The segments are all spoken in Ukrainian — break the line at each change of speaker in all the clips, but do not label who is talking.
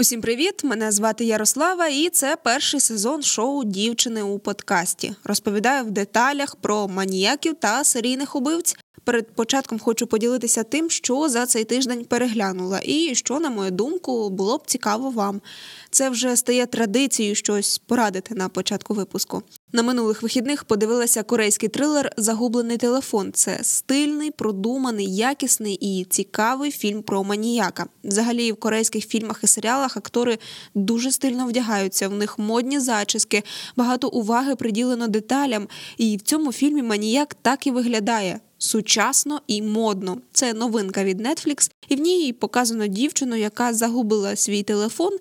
Усім привіт! Мене звати Ярослава, і це перший сезон шоу Дівчини у подкасті. Розповідаю в деталях про маніяків та серійних убивць. Перед початком хочу поділитися тим, що за цей тиждень переглянула, і що, на мою думку, було б цікаво вам. Це вже стає традицією щось порадити на початку випуску. На минулих вихідних подивилася корейський трилер Загублений телефон. Це стильний, продуманий, якісний і цікавий фільм про маніяка. Взагалі, в корейських фільмах і серіалах актори дуже стильно вдягаються. В них модні зачіски, багато уваги приділено деталям. І в цьому фільмі маніяк так і виглядає. Сучасно і модно. Це новинка від Netflix, і в ній показано дівчину, яка загубила свій телефон.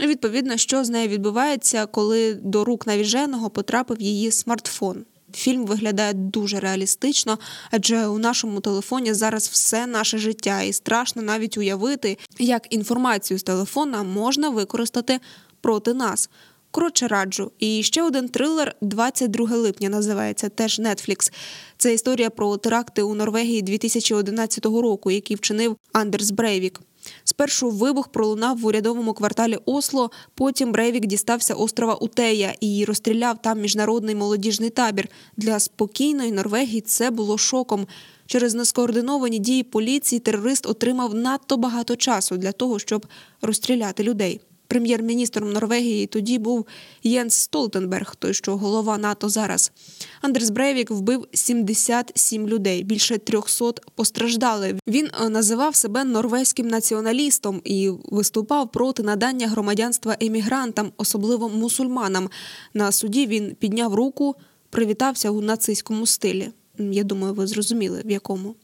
Відповідно, що з нею відбувається, коли до рук навіженого потрапив її смартфон. Фільм виглядає дуже реалістично, адже у нашому телефоні зараз все наше життя, і страшно навіть уявити, як інформацію з телефона можна використати проти нас. Коротше, раджу. І ще один трилер 22 липня називається теж Netflix. Це історія про теракти у Норвегії 2011 року, який вчинив Андерс Брейвік. Спершу вибух пролунав в урядовому кварталі Осло. Потім Брейвік дістався острова Утея і розстріляв там міжнародний молодіжний табір. Для спокійної Норвегії це було шоком. Через нескоординовані дії поліції терорист отримав надто багато часу для того, щоб розстріляти людей. Прем'єр-міністром Норвегії тоді був Єнс Столтенберг, той що голова НАТО зараз. Андрес Брейвік вбив 77 людей. Більше 300 постраждали. Він е, називав себе норвезьким націоналістом і виступав проти надання громадянства емігрантам, особливо мусульманам. На суді він підняв руку, привітався у нацистському стилі. Я думаю, ви зрозуміли в якому.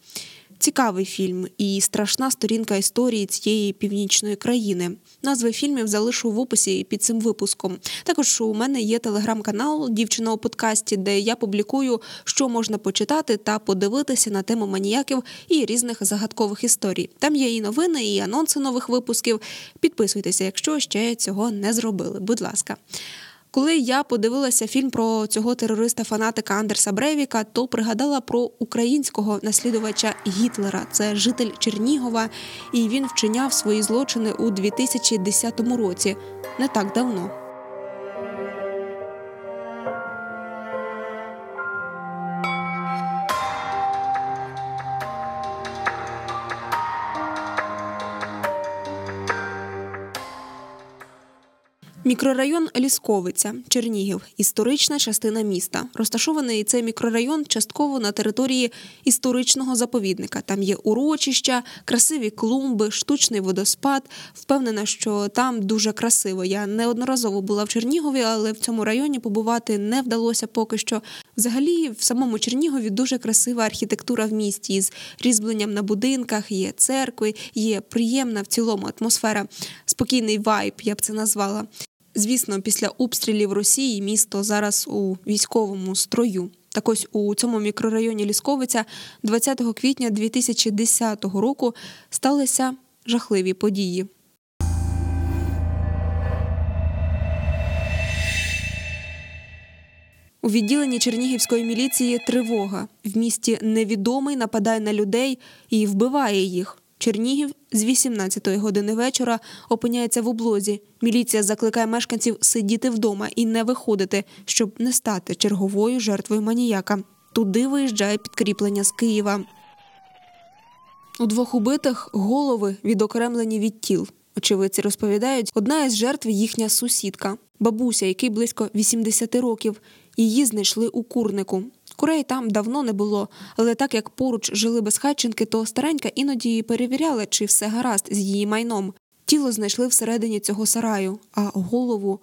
Цікавий фільм і страшна сторінка історії цієї північної країни. Назви фільмів залишу в описі під цим випуском. Також у мене є телеграм-канал Дівчина у подкасті, де я публікую, що можна почитати та подивитися на тему маніяків і різних загадкових історій. Там є і новини, і анонси нових випусків. Підписуйтеся, якщо ще цього не зробили. Будь ласка. Коли я подивилася фільм про цього терориста-фанатика Андерса Брейвіка, то пригадала про українського наслідувача Гітлера. Це житель Чернігова, і він вчиняв свої злочини у 2010 році, не так давно. Мікрорайон Лісковиця, Чернігів, історична частина міста. Розташований цей мікрорайон частково на території історичного заповідника. Там є урочища, красиві клумби, штучний водоспад. Впевнена, що там дуже красиво. Я неодноразово була в Чернігові, але в цьому районі побувати не вдалося поки що. Взагалі, в самому Чернігові дуже красива архітектура в місті з різьбленням на будинках, є церкви, є приємна в цілому атмосфера, спокійний вайб, я б це назвала. Звісно, після обстрілів Росії місто зараз у військовому строю. Так ось у цьому мікрорайоні Лісковиця 20 квітня 2010 року сталися жахливі події. У відділенні Чернігівської міліції тривога в місті невідомий нападає на людей і вбиває їх. Чернігів з 18-ї години вечора опиняється в облозі. Міліція закликає мешканців сидіти вдома і не виходити, щоб не стати черговою жертвою маніяка. Туди виїжджає підкріплення з Києва. У двох убитих голови відокремлені від тіл. Очевидці розповідають, одна із жертв їхня сусідка, бабуся, який близько 80 років. Її знайшли у курнику. Курей там давно не було, але так як поруч жили безхатченки, то старенька іноді перевіряла, чи все гаразд з її майном. Тіло знайшли всередині цього сараю, а голову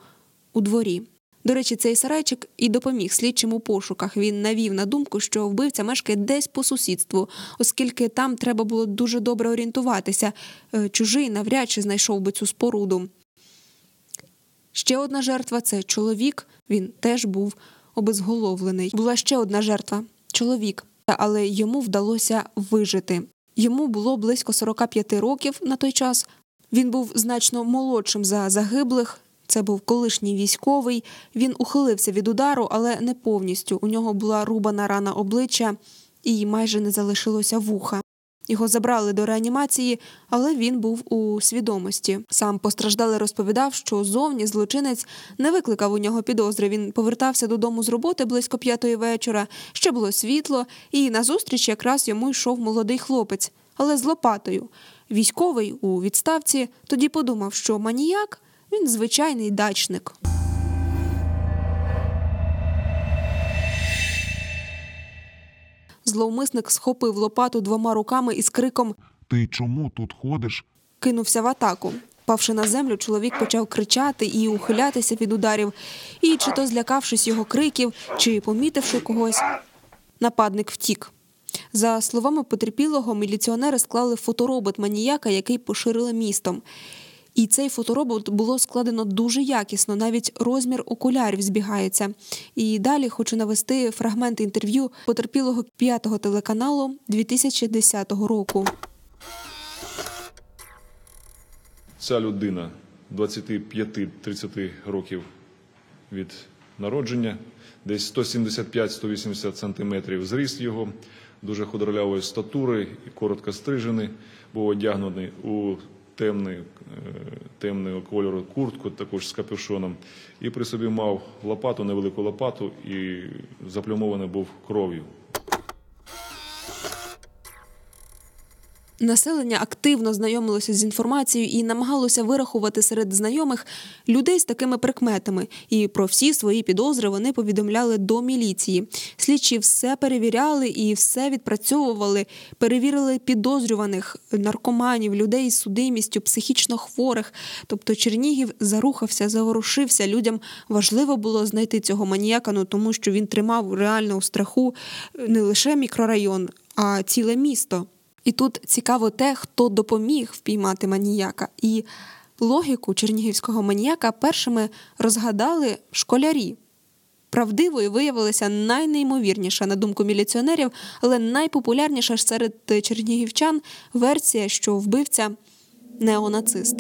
у дворі. До речі, цей сарайчик і допоміг слідчим у пошуках. Він навів на думку, що вбивця мешкає десь по сусідству, оскільки там треба було дуже добре орієнтуватися. Е, чужий навряд чи знайшов би цю споруду. Ще одна жертва це чоловік. Він теж був обезголовлений. Була ще одна жертва чоловік, але йому вдалося вижити. Йому було близько 45 років на той час. Він був значно молодшим за загиблих. Це був колишній військовий. Він ухилився від удару, але не повністю. У нього була рубана рана обличчя і майже не залишилося вуха. Його забрали до реанімації, але він був у свідомості. Сам постраждалий розповідав, що зовні злочинець не викликав у нього підозри. Він повертався додому з роботи близько п'ятої вечора. Ще було світло, і назустріч якраз йому йшов молодий хлопець, але з лопатою. Військовий у відставці тоді подумав, що маніяк він звичайний дачник. Зловмисник схопив лопату двома руками і з криком
Ти чому тут ходиш?
кинувся в атаку. Павши на землю, чоловік почав кричати і ухилятися від ударів. І чи то злякавшись його криків, чи помітивши когось, нападник втік. За словами потерпілого, міліціонери склали фоторобот маніяка, який поширили містом. І цей фоторобот було складено дуже якісно, навіть розмір окулярів збігається. І далі хочу навести фрагмент інтерв'ю потерпілого п'ятого телеканалу 2010 року.
Ця людина 25-30 років від народження, десь 175-180 сантиметрів зріст його, дуже худорлявої статури і коротко стрижений, був одягнений у темний, е, темного кольору куртку, також з капюшоном, і при собі мав лопату, невелику лопату, і заплюмований був кров'ю.
Населення активно знайомилося з інформацією і намагалося вирахувати серед знайомих людей з такими прикметами. І про всі свої підозри вони повідомляли до міліції. Слідчі все перевіряли і все відпрацьовували. Перевірили підозрюваних наркоманів, людей з судимістю, психічно хворих. Тобто Чернігів зарухався, заворушився. Людям важливо було знайти цього маніяка, ну тому що він тримав реально у страху не лише мікрорайон, а ціле місто. І тут цікаво те, хто допоміг впіймати маніяка. І логіку чернігівського маніяка першими розгадали школярі. Правдивою виявилася найнеймовірніша, на думку міліціонерів, але найпопулярніша серед чернігівчан версія, що вбивця неонацист.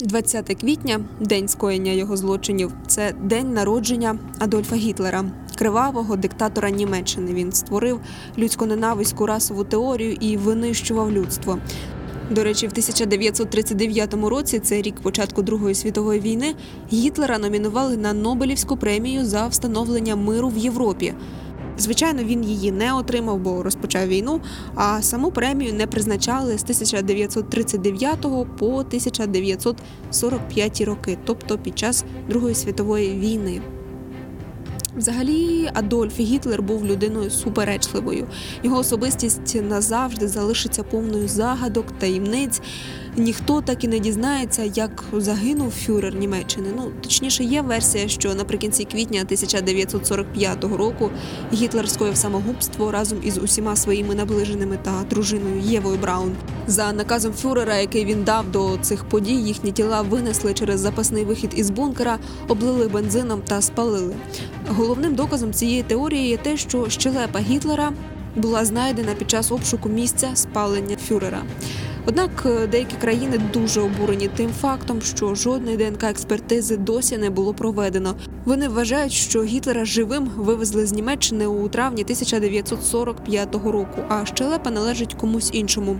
20 квітня, день скоєння його злочинів. Це день народження Адольфа Гітлера, кривавого диктатора Німеччини. Він створив людсько-ненавиську расову теорію і винищував людство. До речі, в 1939 році, це рік початку Другої світової війни, Гітлера номінували на Нобелівську премію за встановлення миру в Європі. Звичайно, він її не отримав, бо розпочав війну. А саму премію не призначали з 1939 по 1945 роки, тобто під час Другої світової війни. Взагалі, Адольф Гітлер був людиною суперечливою. Його особистість назавжди залишиться повною загадок, таємниць. Ніхто так і не дізнається, як загинув фюрер Німеччини. Ну точніше, є версія, що наприкінці квітня 1945 року Гітлер скоїв самогубство разом із усіма своїми наближеними та дружиною Євою Браун. За наказом фюрера, який він дав до цих подій, їхні тіла винесли через запасний вихід із бункера, облили бензином та спалили. Головним доказом цієї теорії є те, що щелепа Гітлера була знайдена під час обшуку місця спалення фюрера. Однак е, деякі країни дуже обурені тим фактом, що жодної ДНК експертизи досі не було проведено. Вони вважають, що Гітлера живим вивезли з Німеччини у травні 1945 року, а щелепа належить комусь іншому.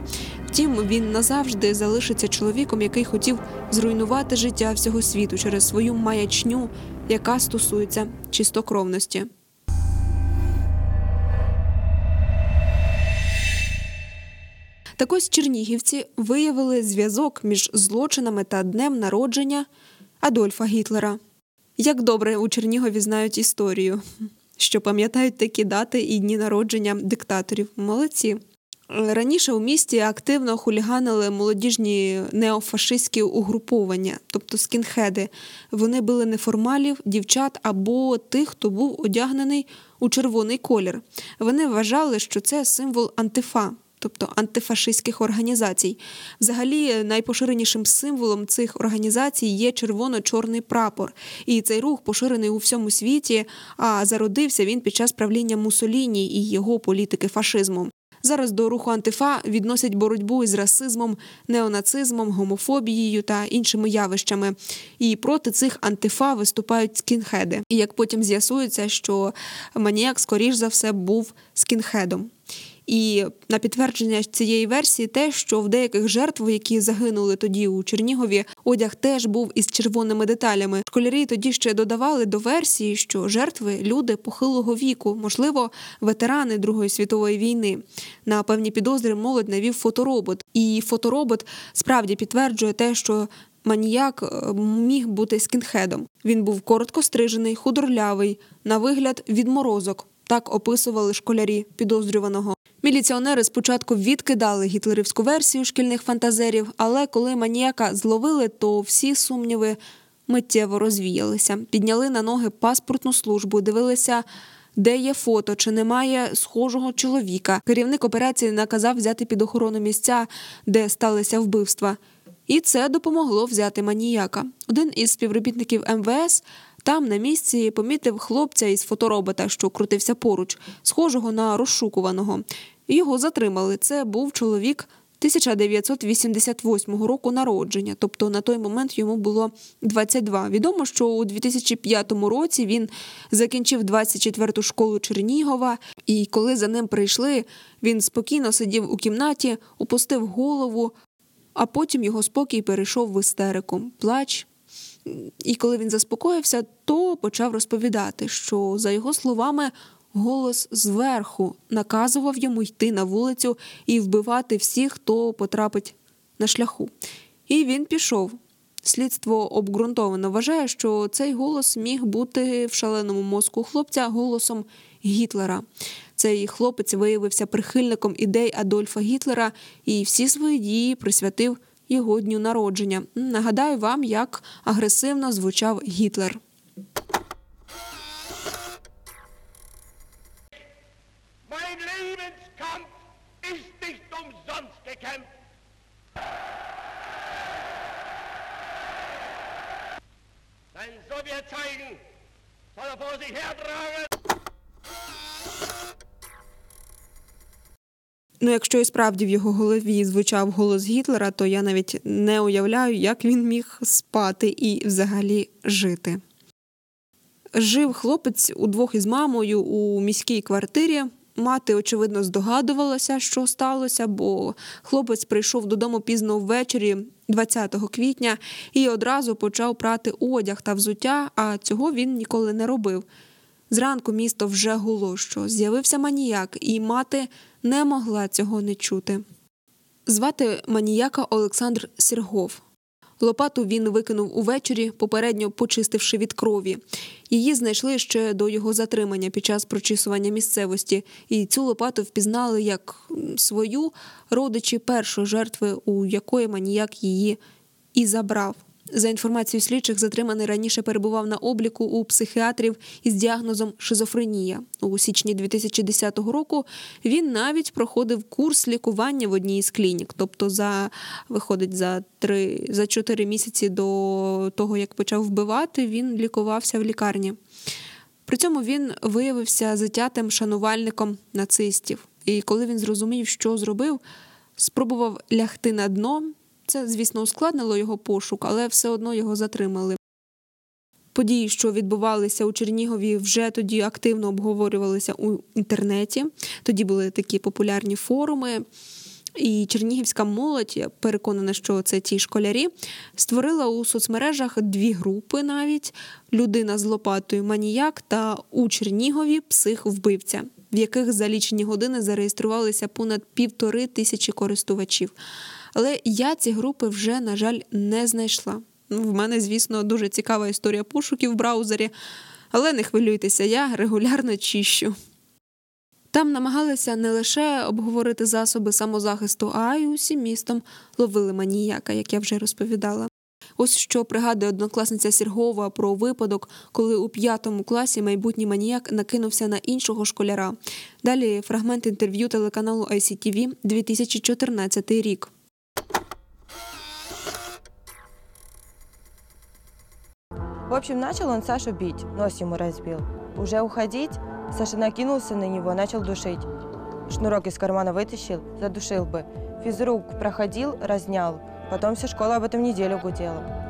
Втім, він назавжди залишиться чоловіком, який хотів зруйнувати життя всього світу через свою маячню, яка стосується чистокровності. Так ось чернігівці виявили зв'язок між злочинами та днем народження Адольфа Гітлера. Як добре у Чернігові знають історію, що пам'ятають такі дати і дні народження диктаторів. Молодці. Раніше у місті активно хуліганили молодіжні неофашистські угруповання, тобто скінхеди. Вони били неформалів, дівчат або тих, хто був одягнений у червоний колір. Вони вважали, що це символ антифа тобто антифашистських організацій. Взагалі, найпоширенішим символом цих організацій є червоно-чорний прапор, і цей рух поширений у всьому світі. А зародився він під час правління Мусоліні і його політики фашизму. Зараз до руху антифа відносять боротьбу із расизмом, неонацизмом, гомофобією та іншими явищами. І проти цих антифа виступають скінхеди. І як потім з'ясується, що маніяк, скоріш за все, був скінхедом. І на підтвердження цієї версії, те, що в деяких жертв, які загинули тоді у Чернігові, одяг теж був із червоними деталями. Школярі тоді ще додавали до версії, що жертви люди похилого віку, можливо, ветерани Другої світової війни. На певні підозри молодь навів фоторобот, і фоторобот справді підтверджує те, що. Маніяк е, міг бути скінхедом. Він був коротко стрижений, худорлявий, на вигляд відморозок. Так описували школярі підозрюваного. Міліціонери спочатку відкидали гітлерівську версію шкільних фантазерів, але коли маніяка зловили, то всі сумніви миттєво розвіялися. Підняли на ноги паспортну службу, дивилися. Де є фото, чи немає схожого чоловіка? Керівник операції наказав взяти під охорону місця, де сталися вбивства, і це допомогло взяти маніяка. Один із співробітників МВС там на місці помітив хлопця із фоторобота, що крутився поруч, схожого на розшукуваного. Його затримали. Це був чоловік 1988 року народження, тобто на той момент йому було 22. Відомо, що у 2005 році він закінчив 24-ту школу Чернігова, і коли за ним прийшли, він спокійно сидів у кімнаті, опустив голову, а потім його спокій перейшов в істерику, плач. І коли він заспокоївся, то почав розповідати, що, за його словами, голос зверху наказував йому йти на вулицю і вбивати всіх, хто потрапить на шляху. І він пішов. Слідство обґрунтовано вважає, що цей голос міг бути в шаленому мозку хлопця голосом Гітлера. Цей хлопець виявився прихильником ідей Адольфа Гітлера і всі свої дії присвятив його дню народження. Нагадаю вам, як агресивно звучав Гітлер.
Gekämpft. Sein Sowjetzeichen soll er vor sich hertragen.
Ну, якщо і справді в його голові звучав голос Гітлера, то я навіть не уявляю, як він міг спати і взагалі жити. Жив хлопець удвох із мамою у міській квартирі. Мати, очевидно, здогадувалася, що сталося, бо хлопець прийшов додому пізно ввечері, 20 квітня, і одразу почав прати одяг та взуття, а цього він ніколи не робив. Зранку місто вже гуло, що з'явився маніяк, і мати не могла цього не чути. Звати маніяка Олександр Сіргов. Лопату він викинув увечері, попередньо почистивши від крові. Її знайшли ще до його затримання під час прочісування місцевості, і цю лопату впізнали як свою родичі першої жертви, у якої маніяк її і забрав. За інформацією слідчих, затриманий раніше перебував на обліку у психіатрів із діагнозом шизофренія. У січні 2010 року він навіть проходив курс лікування в одній із клінік, тобто за виходить за три за чотири місяці до того, як почав вбивати, він лікувався в лікарні. При цьому він виявився затятим шанувальником нацистів. І коли він зрозумів, що зробив, спробував лягти на дно. Це, звісно, ускладнило його пошук, але все одно його затримали. Події, що відбувалися у Чернігові, вже тоді активно обговорювалися у інтернеті. Тоді були такі популярні форуми. І чернігівська молодь, я переконана, що це ті школярі, створила у соцмережах дві групи навіть людина з лопатою маніяк та у Чернігові псих-вбивця, в яких за лічені години зареєструвалися понад півтори тисячі користувачів. Але я ці групи вже, на жаль, не знайшла. Ну, в мене, звісно, дуже цікава історія пошуків в браузері, але не хвилюйтеся, я регулярно чищу. Там намагалися не лише обговорити засоби самозахисту, а й усім містом ловили маніяка, як я вже розповідала. Ось що пригадує однокласниця Сіргова про випадок, коли у п'ятому класі майбутній маніяк накинувся на іншого школяра. Далі фрагмент інтерв'ю телеканалу ICTV 2014 рік.
В общем, начал он Сашу бить, нос ему разбил. Уже уходить, Саша накинулся на него, начал душить. шнурок из кармана вытащил, задушил бы. Физрук проходил, разнял. Потом вся школа об этом неделю гудела.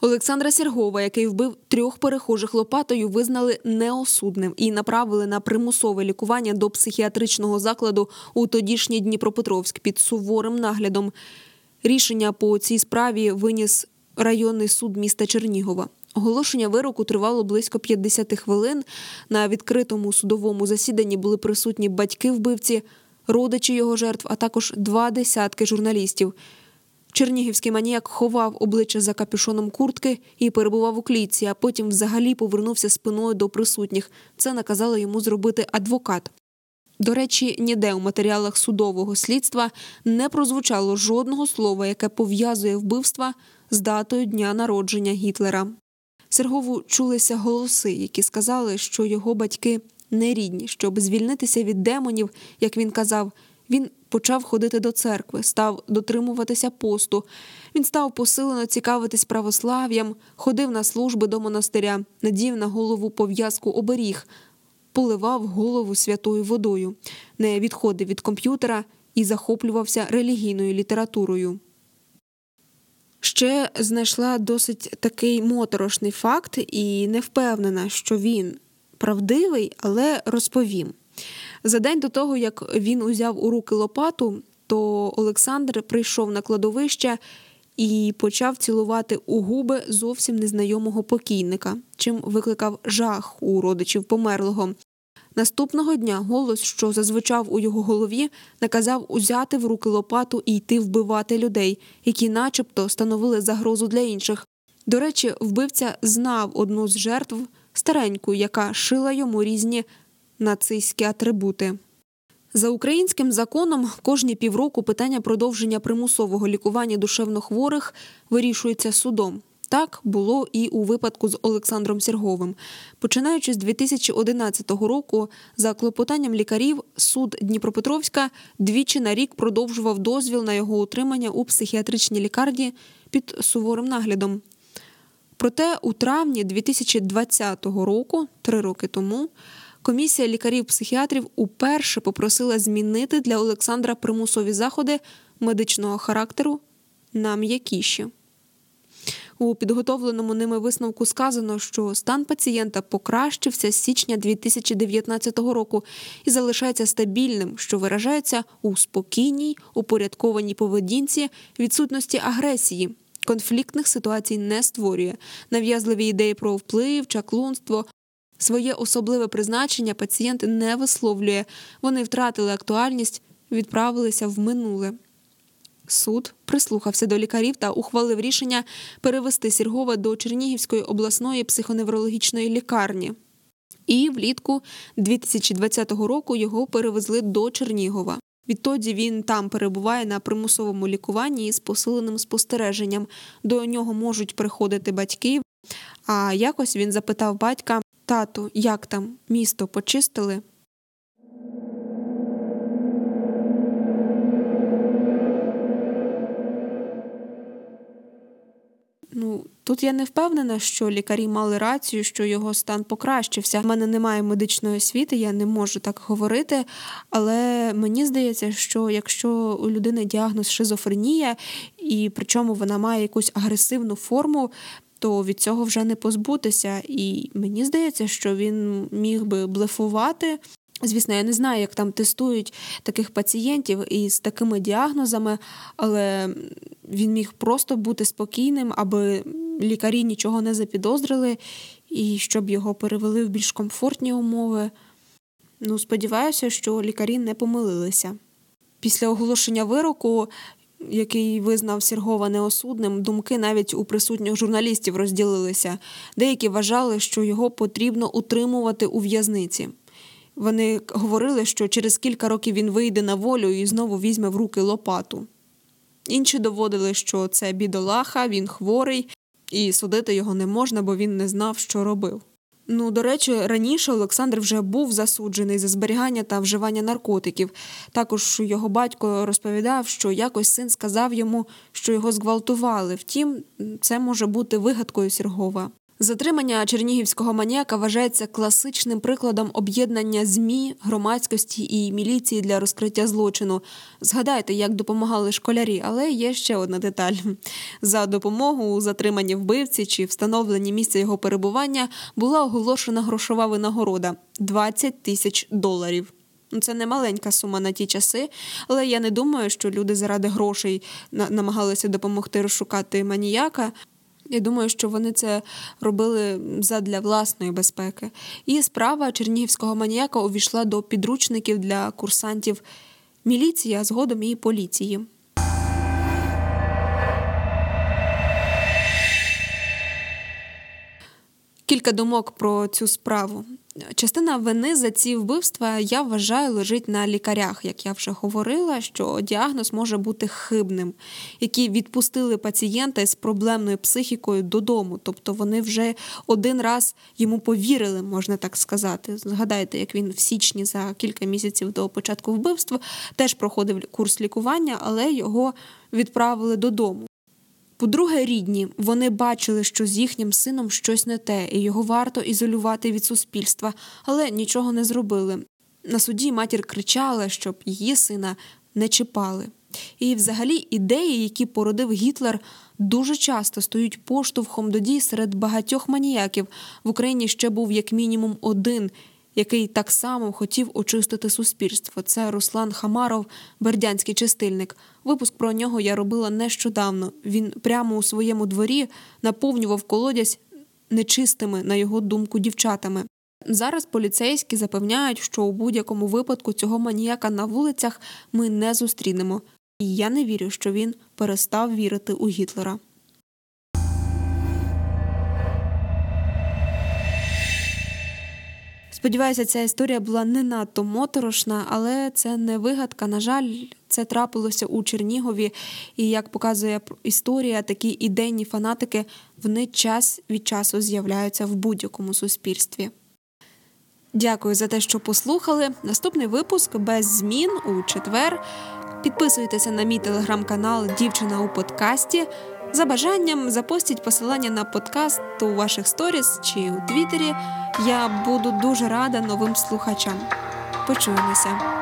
Олександра Сергова, який вбив трьох перехожих лопатою, визнали неосудним і направили на примусове лікування до психіатричного закладу у тодішній Дніпропетровськ під суворим наглядом. Рішення по цій справі виніс районний суд міста Чернігова. Оголошення вироку тривало близько 50 хвилин. На відкритому судовому засіданні були присутні батьки вбивці, родичі його жертв, а також два десятки журналістів. Чернігівський маніяк ховав обличчя за капюшоном куртки і перебував у клітці, а потім взагалі повернувся спиною до присутніх. Це наказала йому зробити адвокат. До речі, ніде у матеріалах судового слідства не прозвучало жодного слова, яке пов'язує вбивства з датою дня народження Гітлера. Сергову чулися голоси, які сказали, що його батьки не рідні, щоб звільнитися від демонів, як він казав. Він почав ходити до церкви, став дотримуватися посту. Він став посилено цікавитись православ'ям, ходив на служби до монастиря, надів на голову пов'язку оберіг, поливав голову святою водою, не відходив від комп'ютера і захоплювався релігійною літературою. Ще знайшла досить такий моторошний факт і не впевнена, що він правдивий, але розповім. За день до того, як він узяв у руки лопату, то Олександр прийшов на кладовище і почав цілувати у губи зовсім незнайомого покійника, чим викликав жах у родичів померлого. Наступного дня голос, що зазвучав у його голові, наказав узяти в руки лопату і йти вбивати людей, які, начебто, становили загрозу для інших. До речі, вбивця знав одну з жертв стареньку, яка шила йому різні нацистські атрибути. За українським законом кожні півроку питання продовження примусового лікування душевнохворих вирішується судом. Так було і у випадку з Олександром Сірговим. Починаючи з 2011 року, за клопотанням лікарів, суд Дніпропетровська двічі на рік продовжував дозвіл на його утримання у психіатричній лікарні під суворим наглядом. Проте у травні 2020 року, три роки тому, комісія лікарів-психіатрів уперше попросила змінити для Олександра примусові заходи медичного характеру на м'якіші. У підготовленому ними висновку сказано, що стан пацієнта покращився з січня 2019 року і залишається стабільним, що виражається у спокійній, упорядкованій поведінці, відсутності агресії. Конфліктних ситуацій не створює нав'язливі ідеї про вплив, чаклунство. Своє особливе призначення пацієнт не висловлює. Вони втратили актуальність, відправилися в минуле. Суд прислухався до лікарів та ухвалив рішення перевести Сіргова до Чернігівської обласної психоневрологічної лікарні. І влітку 2020 року його перевезли до Чернігова. Відтоді він там перебуває на примусовому лікуванні з посиленим спостереженням. До нього можуть приходити батьки. А якось він запитав батька: тату, як там місто почистили? Ну, тут я не впевнена, що лікарі мали рацію, що його стан покращився. У мене немає медичної освіти, я не можу так говорити. Але мені здається, що якщо у людини діагноз шизофренія, і причому вона має якусь агресивну форму, то від цього вже не позбутися. І мені здається, що він міг би блефувати. Звісно, я не знаю, як там тестують таких пацієнтів із такими діагнозами, але він міг просто бути спокійним, аби лікарі нічого не запідозрили і щоб його перевели в більш комфортні умови. Ну, сподіваюся, що лікарі не помилилися. Після оголошення вироку, який визнав Сіргова неосудним, думки навіть у присутніх журналістів розділилися. Деякі вважали, що його потрібно утримувати у в'язниці. Вони говорили, що через кілька років він вийде на волю і знову візьме в руки лопату. Інші доводили, що це бідолаха, він хворий, і судити його не можна, бо він не знав, що робив. Ну, до речі, раніше Олександр вже був засуджений за зберігання та вживання наркотиків. Також його батько розповідав, що якось син сказав йому, що його зґвалтували. Втім, це може бути вигадкою Сіргова. Затримання чернігівського маніяка вважається класичним прикладом об'єднання ЗМІ, громадськості і міліції для розкриття злочину. Згадайте, як допомагали школярі, але є ще одна деталь: за допомогу у затриманні вбивці чи встановленні місця його перебування була оголошена грошова винагорода 20 тисяч доларів. Ну, Це не маленька сума на ті часи, але я не думаю, що люди заради грошей намагалися допомогти розшукати маніяка. Я думаю, що вони це робили задля власної безпеки. І справа чернігівського маніяка увійшла до підручників для курсантів міліції, а згодом і поліції. Кілька думок про цю справу. Частина вини за ці вбивства я вважаю лежить на лікарях, як я вже говорила, що діагноз може бути хибним, які відпустили пацієнта з проблемною психікою додому. Тобто вони вже один раз йому повірили, можна так сказати. Згадайте, як він в січні за кілька місяців до початку вбивства теж проходив курс лікування, але його відправили додому. По-друге, рідні вони бачили, що з їхнім сином щось не те, і його варто ізолювати від суспільства, але нічого не зробили. На суді матір кричала, щоб її сина не чіпали. І, взагалі, ідеї, які породив Гітлер, дуже часто стають поштовхом до дій серед багатьох маніяків. В Україні ще був як мінімум один, який так само хотів очистити суспільство. Це Руслан Хамаров, бердянський чистильник. Випуск про нього я робила нещодавно. Він прямо у своєму дворі наповнював колодязь нечистими, на його думку, дівчатами. Зараз поліцейські запевняють, що у будь-якому випадку цього маніяка на вулицях ми не зустрінемо. І я не вірю, що він перестав вірити у Гітлера. Сподіваюся, ця історія була не надто моторошна, але це не вигадка. На жаль, це трапилося у Чернігові. І як показує історія, такі ідейні фанатики вони час від часу з'являються в будь-якому суспільстві. Дякую за те, що послухали. Наступний випуск без змін у четвер. Підписуйтеся на мій телеграм-канал Дівчина у подкасті. За бажанням запостіть посилання на подкаст у ваших сторіс чи у Твіттері. Я буду дуже рада новим слухачам. Почуємося.